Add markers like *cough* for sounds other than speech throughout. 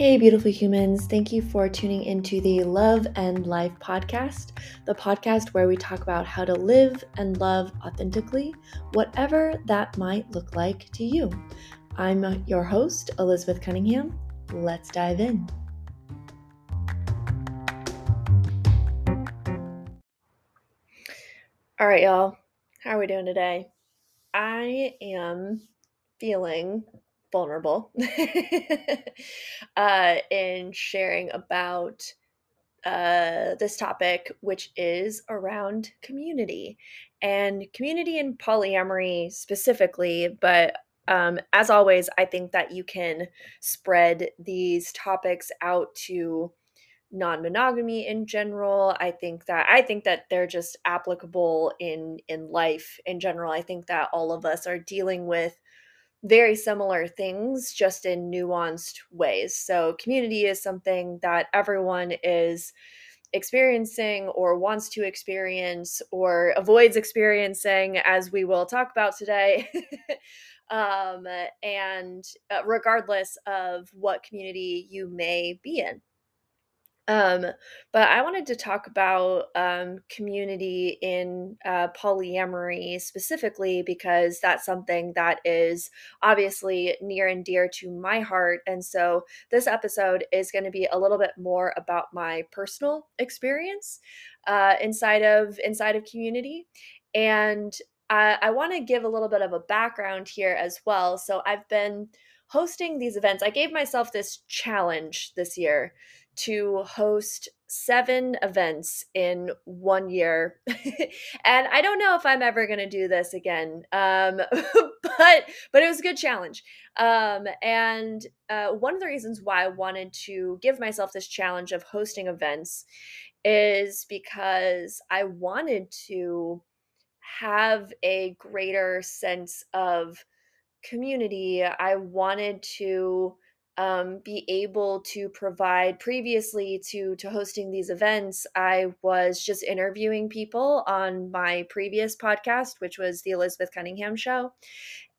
Hey, beautiful humans. Thank you for tuning into the Love and Life podcast, the podcast where we talk about how to live and love authentically, whatever that might look like to you. I'm your host, Elizabeth Cunningham. Let's dive in. All right, y'all. How are we doing today? I am feeling vulnerable *laughs* uh, in sharing about uh, this topic, which is around community and community and polyamory specifically. But um, as always, I think that you can spread these topics out to non-monogamy in general i think that i think that they're just applicable in in life in general i think that all of us are dealing with very similar things just in nuanced ways. So, community is something that everyone is experiencing or wants to experience or avoids experiencing, as we will talk about today. *laughs* um, and uh, regardless of what community you may be in. Um, but I wanted to talk about um, community in uh, polyamory specifically because that's something that is obviously near and dear to my heart. And so this episode is going to be a little bit more about my personal experience uh, inside of inside of community, and I, I want to give a little bit of a background here as well. So I've been hosting these events. I gave myself this challenge this year to host seven events in one year. *laughs* and I don't know if I'm ever going to do this again. Um, *laughs* but but it was a good challenge. Um, and uh, one of the reasons why I wanted to give myself this challenge of hosting events is because I wanted to have a greater sense of community. I wanted to um, be able to provide previously to to hosting these events i was just interviewing people on my previous podcast which was the elizabeth cunningham show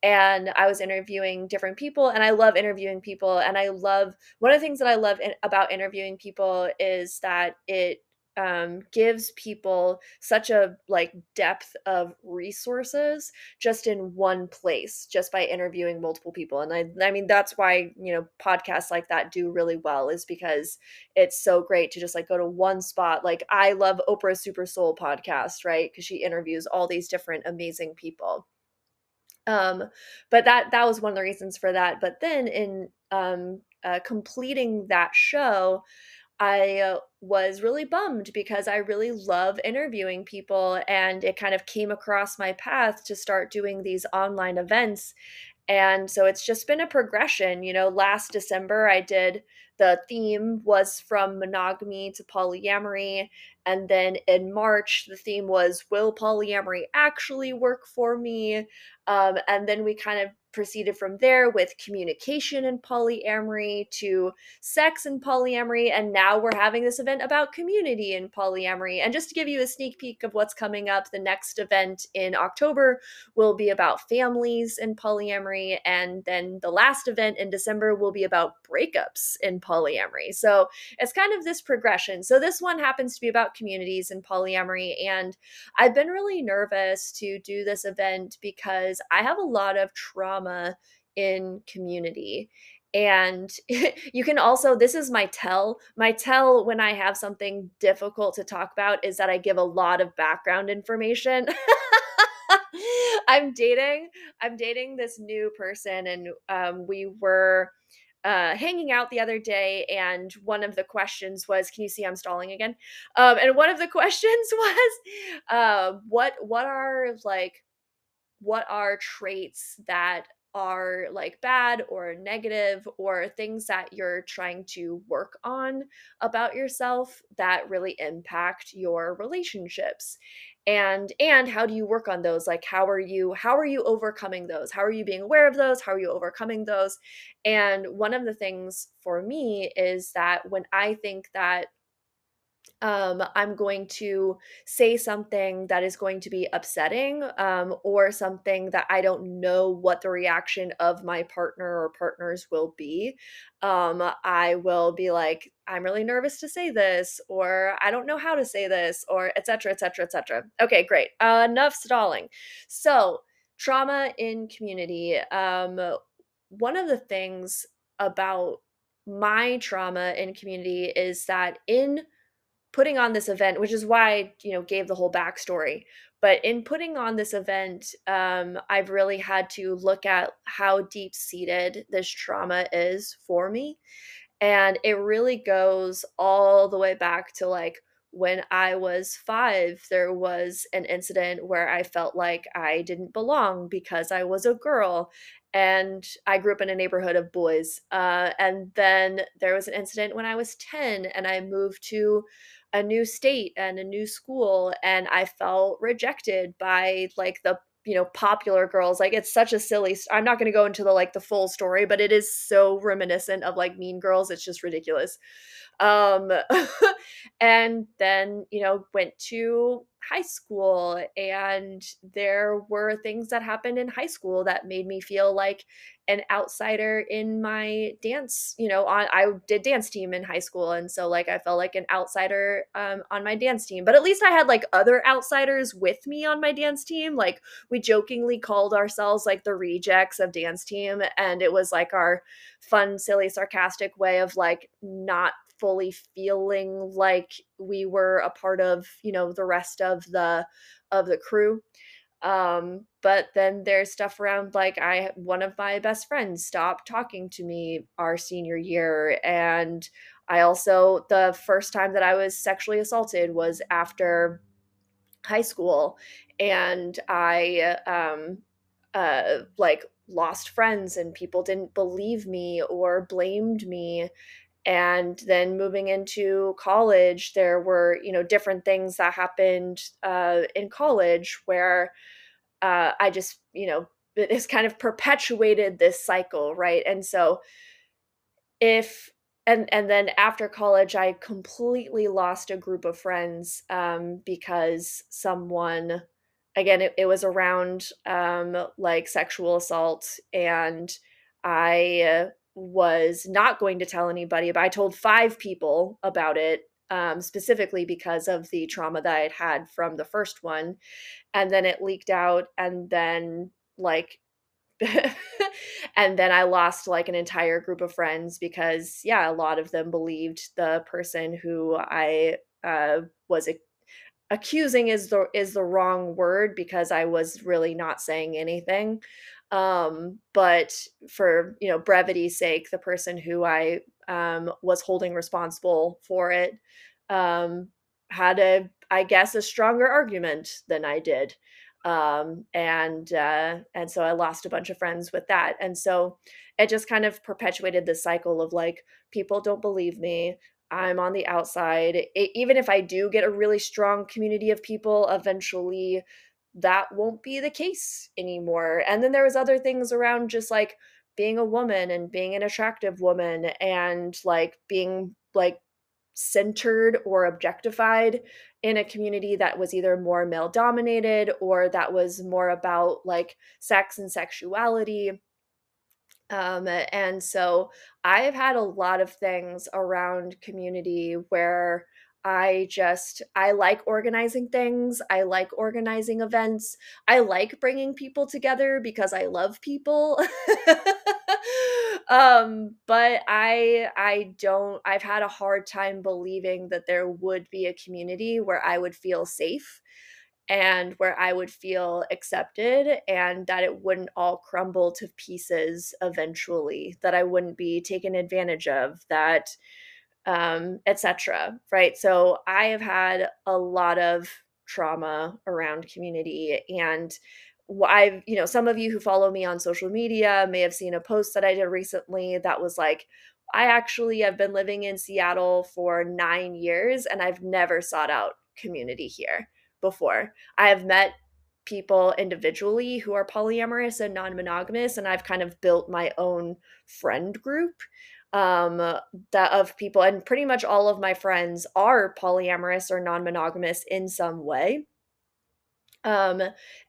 and i was interviewing different people and i love interviewing people and i love one of the things that i love in, about interviewing people is that it um, gives people such a like depth of resources just in one place just by interviewing multiple people and I, I mean that's why you know podcasts like that do really well is because it's so great to just like go to one spot like i love oprah super soul podcast right because she interviews all these different amazing people. Um but that that was one of the reasons for that but then in um uh, completing that show I uh, was really bummed because I really love interviewing people and it kind of came across my path to start doing these online events. And so it's just been a progression. You know, last December I did the theme was from monogamy to polyamory. And then in March, the theme was Will polyamory actually work for me? Um, and then we kind of proceeded from there with communication and polyamory to sex and polyamory. And now we're having this event about community and polyamory. And just to give you a sneak peek of what's coming up, the next event in October will be about families and polyamory. And then the last event in December will be about breakups in polyamory. So it's kind of this progression. So this one happens to be about communities and polyamory. And I've been really nervous to do this event because I have a lot of trauma trauma in community. And *laughs* you can also this is my tell my tell when i have something difficult to talk about is that i give a lot of background information. *laughs* I'm dating i'm dating this new person and um, we were uh, hanging out the other day and one of the questions was can you see i'm stalling again? Um, and one of the *laughs* questions was uh, what what are like what are traits that are like bad or negative or things that you're trying to work on about yourself that really impact your relationships. And and how do you work on those? Like how are you how are you overcoming those? How are you being aware of those? How are you overcoming those? And one of the things for me is that when i think that um, I'm going to say something that is going to be upsetting um, or something that I don't know what the reaction of my partner or partners will be. Um, I will be like, I'm really nervous to say this, or I don't know how to say this, or etc. etc. etc. Okay, great. Uh, enough stalling. So, trauma in community. Um, one of the things about my trauma in community is that in putting on this event, which is why I, you know, gave the whole backstory. But in putting on this event, um, I've really had to look at how deep seated this trauma is for me. And it really goes all the way back to like when I was five, there was an incident where I felt like I didn't belong because I was a girl. And I grew up in a neighborhood of boys. Uh, and then there was an incident when I was 10 and I moved to a new state and a new school and I felt rejected by like the you know popular girls like it's such a silly i'm not going to go into the like the full story but it is so reminiscent of like mean girls it's just ridiculous. Um *laughs* and then you know went to high school and there were things that happened in high school that made me feel like an outsider in my dance you know on i did dance team in high school and so like i felt like an outsider um, on my dance team but at least i had like other outsiders with me on my dance team like we jokingly called ourselves like the rejects of dance team and it was like our fun silly sarcastic way of like not fully feeling like we were a part of you know the rest of the of the crew. Um but then there's stuff around like i one of my best friends stopped talking to me our senior year and i also the first time that i was sexually assaulted was after high school and i um uh like lost friends and people didn't believe me or blamed me and then moving into college there were you know different things that happened uh, in college where uh, i just you know *laughs* it has kind of perpetuated this cycle right? And so if and and then after college i completely lost a group of friends um, because someone again it, it was around um, like sexual assault and i uh, was not going to tell anybody, but I told five people about it um, specifically because of the trauma that I'd had from the first one. And then it leaked out, and then, like, *laughs* and then I lost like an entire group of friends because, yeah, a lot of them believed the person who I uh, was a- accusing is the is the wrong word because I was really not saying anything um, but for you know brevity's sake the person who i um, was holding responsible for it um, had a i guess a stronger argument than i did. Um, and uh, and so i lost a bunch of friends with that. And so it just kind of perpetuated this cycle of like people don't believe me. I'm on the outside. It, even if i do get a really strong community of people eventually that won't be the case anymore. And then there was other things around just like being a woman and being an attractive woman and like being like centered or objectified in a community that was either more male dominated or that was more about like sex and sexuality. Um, and so I've had a lot of things around community where I just I like organizing things. I like organizing events. I like bringing people together because I love people. *laughs* um but I I don't I've had a hard time believing that there would be a community where I would feel safe and where I would feel accepted and that it wouldn't all crumble to pieces eventually, that I wouldn't be taken advantage of, that um, etc. Right. So I have had a lot of trauma around community and I've, you know, some of you who follow me on social media may have seen a post that I did recently that was like, I actually have been living in Seattle for nine years and I've never sought out community here before. I have met people individually who are polyamorous and non monogamous, and I've kind of built my own friend group um that of people and pretty much all of my friends are polyamorous or non-monogamous in some way um,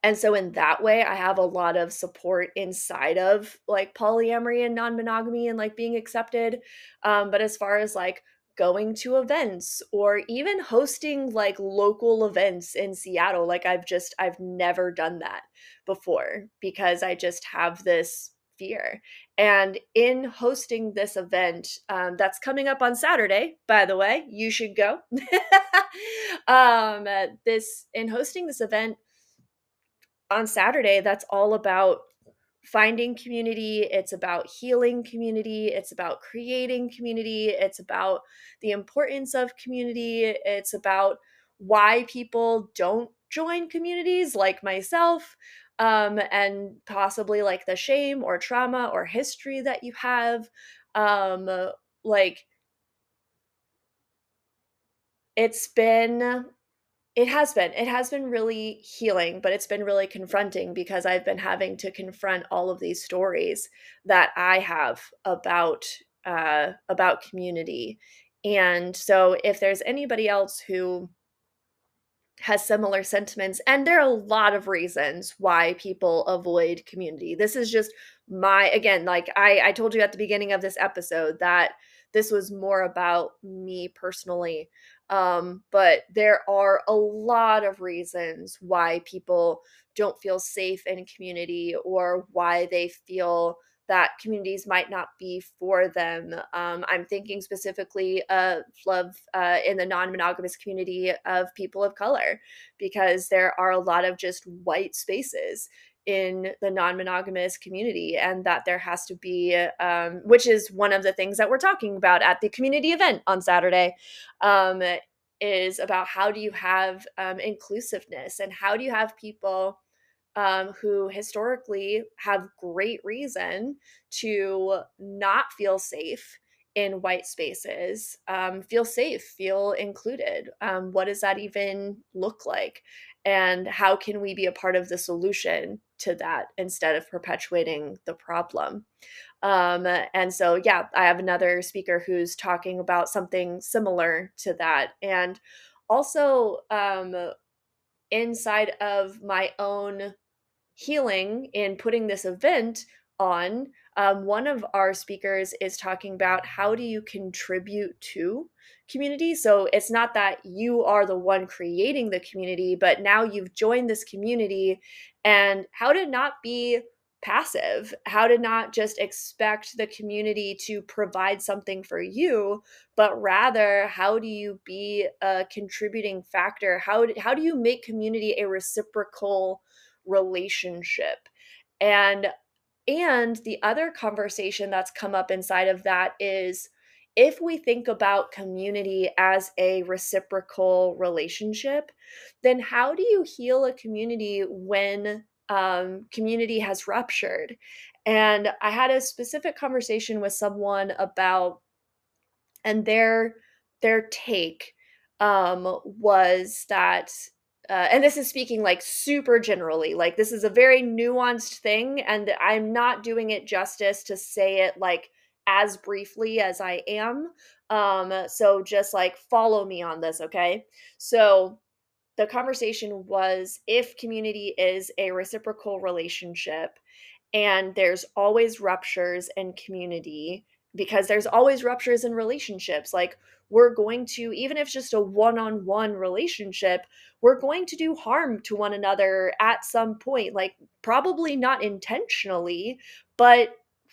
and so in that way, I have a lot of support inside of like polyamory and non-monogamy and like being accepted. Um, but as far as like going to events or even hosting like local events in Seattle, like I've just I've never done that before because I just have this fear. And in hosting this event um, that's coming up on Saturday, by the way, you should go. *laughs* um, this in hosting this event on Saturday, that's all about finding community. It's about healing community. It's about creating community. It's about the importance of community. It's about why people don't join communities like myself um, and possibly like the shame or trauma or history that you have. Um, like, it's been it has been. It has been really healing, but it's been really confronting because I've been having to confront all of these stories that I have about uh, about community. And so, if there's anybody else who has similar sentiments, and there are a lot of reasons why people avoid community. This is just my again, like I, I told you at the beginning of this episode that this was more about me personally um, but there are a lot of reasons why people don't feel safe in community or why they feel that communities might not be for them. Um, I'm thinking specifically of love uh, in the non monogamous community of people of color, because there are a lot of just white spaces in the non-monogamous community and that there has to be um, which is one of the things that we're talking about at the community event on saturday um, is about how do you have um, inclusiveness and how do you have people um, who historically have great reason to not feel safe in white spaces um, feel safe feel included um, what does that even look like? And how can we be a part of the solution to that instead of perpetuating the problem? Um, and so yeah i have another speaker who's talking about something similar to that. And also um, inside of my own healing in putting this event on um, one of our speakers is talking about how do you contribute to community. So it's not that you are the one creating the community but now you've joined this community. And how to not be passive how to not just expect the community to provide something for you but rather how do you be a contributing factor? How how do you make community a reciprocal relationship and and the other conversation that's come up inside of that is if we think about community as a reciprocal relationship, then how do you heal a community when um, community has ruptured? And I had a specific conversation with someone about, and their their take um, was that uh, and this is speaking like super generally like this is a very nuanced thing and i'm not doing it justice to say it like as briefly as i am. Um so just like follow me on this okay? So the conversation was if community is a reciprocal relationship and there's always ruptures in community because there's always ruptures in relationships. Like we're going to even if it's just a one-on-one relationship we're going to do harm to one another at some point like probably not intentionally but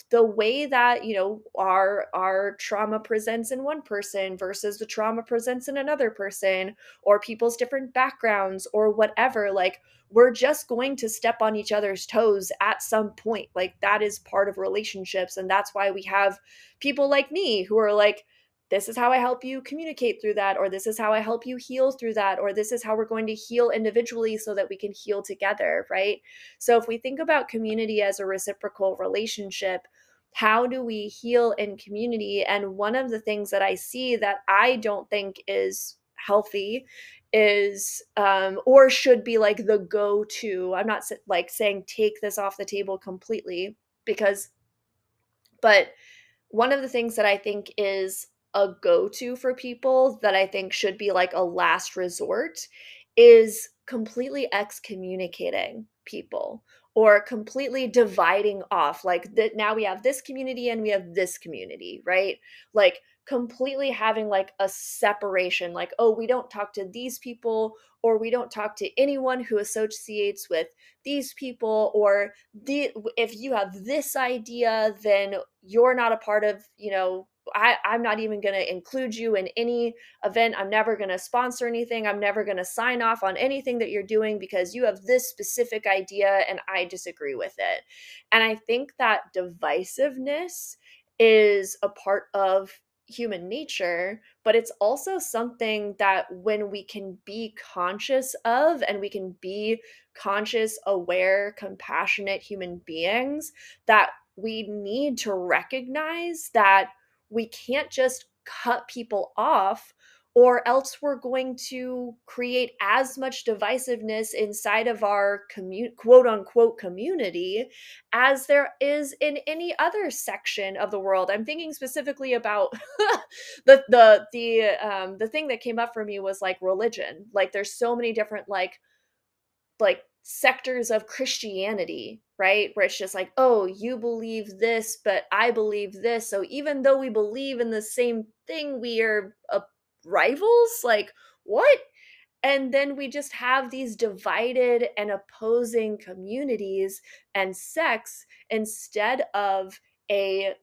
the way that you know our our trauma presents in one person versus the trauma presents in another person or people's different backgrounds or whatever like we're just going to step on each other's toes at some point like that is part of relationships and that's why we have people like me who are like this is how I help you communicate through that, or this is how I help you heal through that, or this is how we're going to heal individually so that we can heal together, right? So, if we think about community as a reciprocal relationship, how do we heal in community? And one of the things that I see that I don't think is healthy is um or should be like the go to i'm not like saying take this off the table completely because but one of the things that I think is a go-to for people that I think should be like a last resort is completely excommunicating people or completely dividing off like that now we have this community and we have this community right? Like completely having like a separation like oh we don't talk to these people or we don't talk to anyone who associates with these people or the if you have this idea then you're not a part of you know I, I'm not even going to include you in any event. I'm never going to sponsor anything. I'm never going to sign off on anything that you're doing because you have this specific idea and I disagree with it. And I think that divisiveness is a part of human nature, but it's also something that when we can be conscious of and we can be conscious, aware, compassionate human beings, that we need to recognize that we can't just cut people off or else we're going to create as much divisiveness inside of our commu- quote unquote community as there is in any other section of the world. I'm thinking specifically about *laughs* the the the um the thing that came up for me was like religion. Like there's so many different like like sectors of Christianity, right? Where it's just like, oh, you believe this, but I believe this. So even though we believe in the same thing, we are uh, rivals? Like, what? And then we just have these divided and opposing communities and sects instead of a,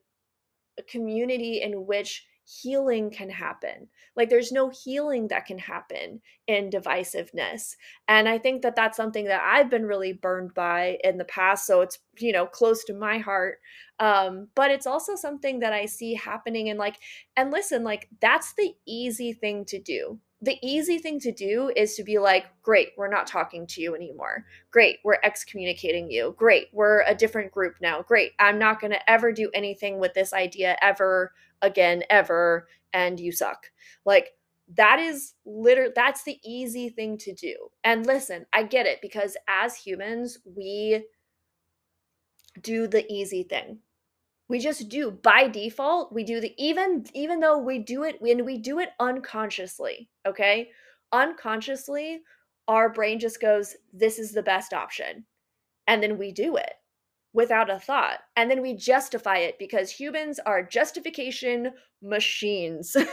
a community in which healing can happen. Like there's no healing that can happen in divisiveness. And I think that that's something that I've been really burned by in the past, so it's, you know, close to my heart. Um but it's also something that I see happening and like and listen, like that's the easy thing to do the easy thing to do is to be like, great, we're not talking to you anymore. Great, we're excommunicating you. Great, we're a different group now. Great, I'm not going to ever do anything with this idea ever again, ever, and you suck. Like, that is literally that's the easy thing to do. And listen, I get it because as humans, we do the easy thing we just do by default we do the even even though we do it when we do it unconsciously okay? Unconsciously our brain just goes this is the best option and then we do it without a thought and then we justify it because humans are justification machines. *laughs*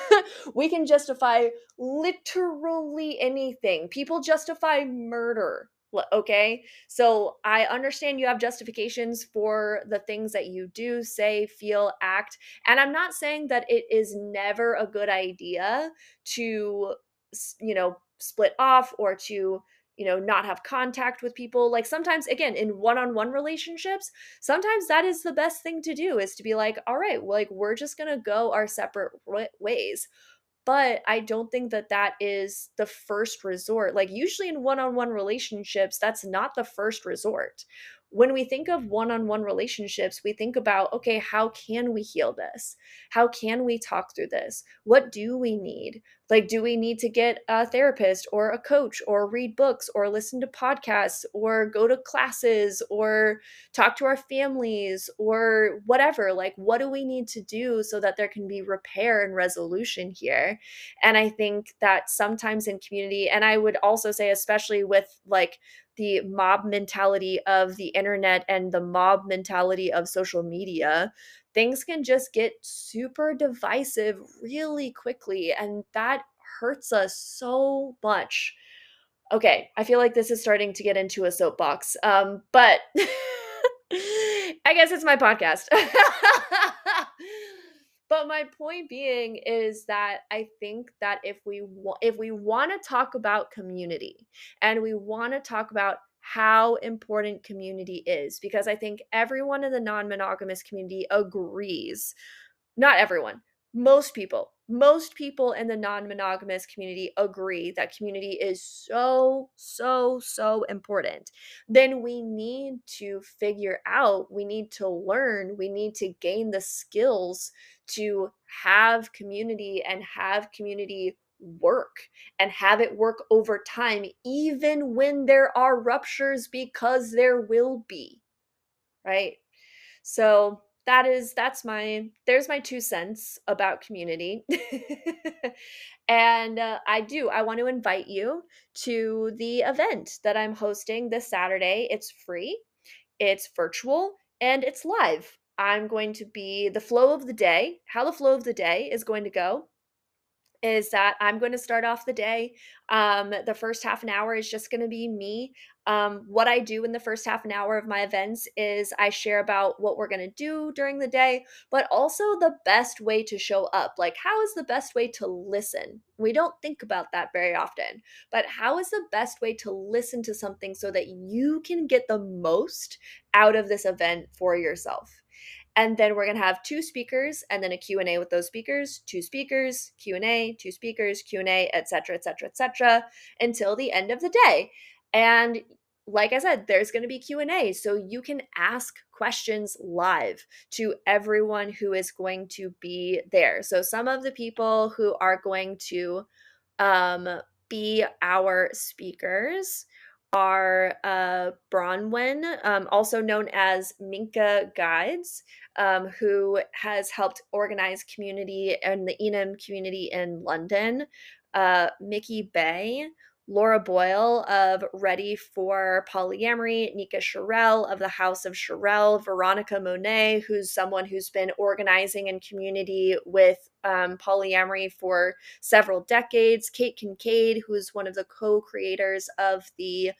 We can justify literally anything. People justify murder okay? So i understand you have justifications for the things that you do say feel act and i'm not saying that it is never a good idea to you know split off or to you know not have contact with people. Like sometimes again in one-on-one relationships sometimes that is the best thing to do is to be like all right well, like we're just gonna go our separate ways but I don't think that that is the first resort. Like, usually in one on one relationships, that's not the first resort when we think of one on one relationships, we think about, okay, how can we heal this? How can we talk through this? What do we need? Like, do we need to get a therapist or a coach or read books or listen to podcasts or go to classes or talk to our families or whatever? Like, what do we need to do so that there can be repair and resolution here? And I think that sometimes in community, and I would also say, especially with like the mob mentality of the internet and the mob mentality of social media, things can just get super divisive really quickly. And that hurts us so much. Okay, I feel like this is starting to get into a soapbox. Um, but *laughs* I guess it's my podcast. *laughs* but my point being is that i think that if we wa- if we want to talk about community and we want to talk about how important community is because i think everyone in the non-monogamous community agrees not everyone most people most people in the non-monogamous community agree that community is so so so important. Then we need to figure out we need to learn we need to gain the skills to have community and have community work and have it work over time even when there are ruptures because there will be right? So that is that's my there's my two cents about community. *laughs* And uh, i do i want to invite you to the event that i'm hosting this saturday. It's free it's virtual and it's live. I'm going to be the flow of the day how the flow of the day is going to go is that I'm going to start off the day. Um, the first half an hour is just going to be me. Um, what I do in the first half an hour of my events is I share about what we're going to do during the day, but also the best way to show up. Like, how is the best way to listen? We don't think about that very often, but how is the best way to listen to something so that you can get the most out of this event for yourself? And then we're going to have two speakers and then a q&a with those speakers two speakers q&a two speakers q&a etc etc etc until the end of the day. And like i said there's going to be q&a so you can ask questions live to everyone who is going to be there. So some of the people who are going to um, be our speakers are uh, Bronwyn, um, also known as Minka Guides, um, who has helped organize community and the Enum community in London. Uh, Mickey Bay, Laura Boyle of Ready for Polyamory, Nika Sherelle of the House of Sherelle, Veronica Monet, who's someone who's been organizing in community with um, polyamory for several decades, Kate Kincaid, who's one of the co creators of the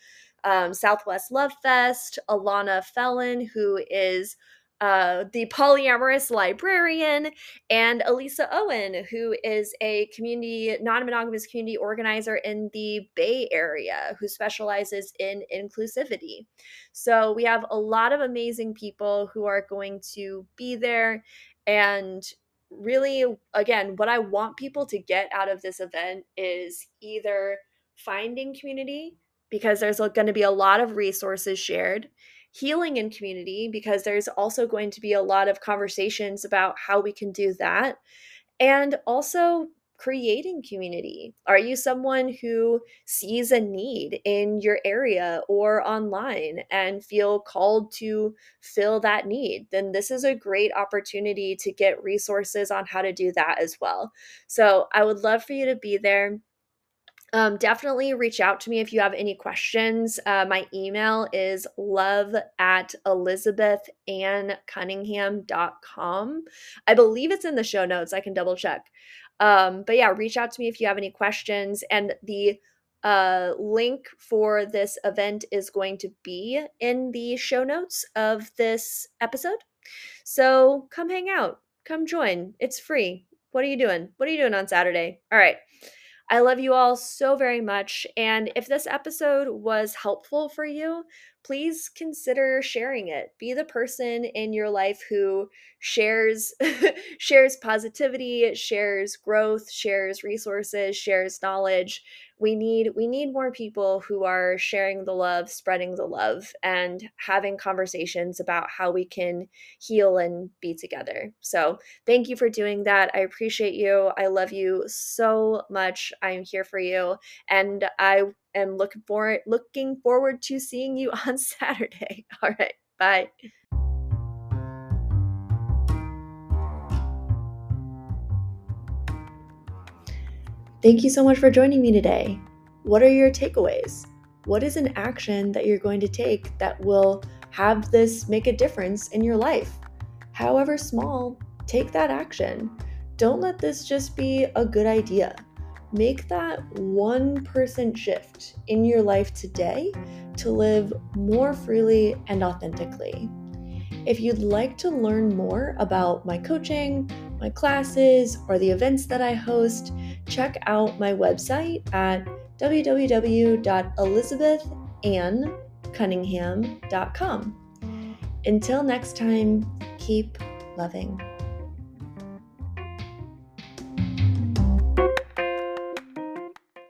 um, Southwest Love Fest, Alana Felon, who is uh, the polyamorous librarian, and Elisa Owen, who is a community, non monogamous community organizer in the Bay Area who specializes in inclusivity. So we have a lot of amazing people who are going to be there. And really, again, what I want people to get out of this event is either finding community because there's going to be a lot of resources shared healing in community because there's also going to be a lot of conversations about how we can do that and also creating community. Are you someone who sees a need in your area or online and feel called to fill that need? Then this is a great opportunity to get resources on how to do that as well. So i would love for you to be there um, definitely reach out to me if you have any questions. Uh, my email is love at elizabethanncunningham.com. I believe it's in the show notes. I can double check. Um, but yeah, reach out to me if you have any questions. And the uh, link for this event is going to be in the show notes of this episode. So come hang out, come join. It's free. What are you doing? What are you doing on Saturday? All right. I love you all so very much. And if this episode was helpful for you, please consider sharing it. Be the person in your life who shares *laughs* shares positivity, shares growth, shares resources, shares knowledge. We need we need more people who are sharing the love, spreading the love and having conversations about how we can heal and be together. So, thank you for doing that. I appreciate you. I love you so much. I'm here for you and I am looking forward looking forward to seeing you *laughs* on Saturday. All right. Bye. Thank you so much for joining me today. What are your takeaways? What is an action that you're going to take that will have this make a difference in your life? However small, take that action. Don't let this just be a good idea make that 1% shift in your life today to live more freely and authentically. If you'd like to learn more about my coaching, my classes, or the events that I host, check out my website at www.elizabethanncunningham.com. Until next time, keep loving.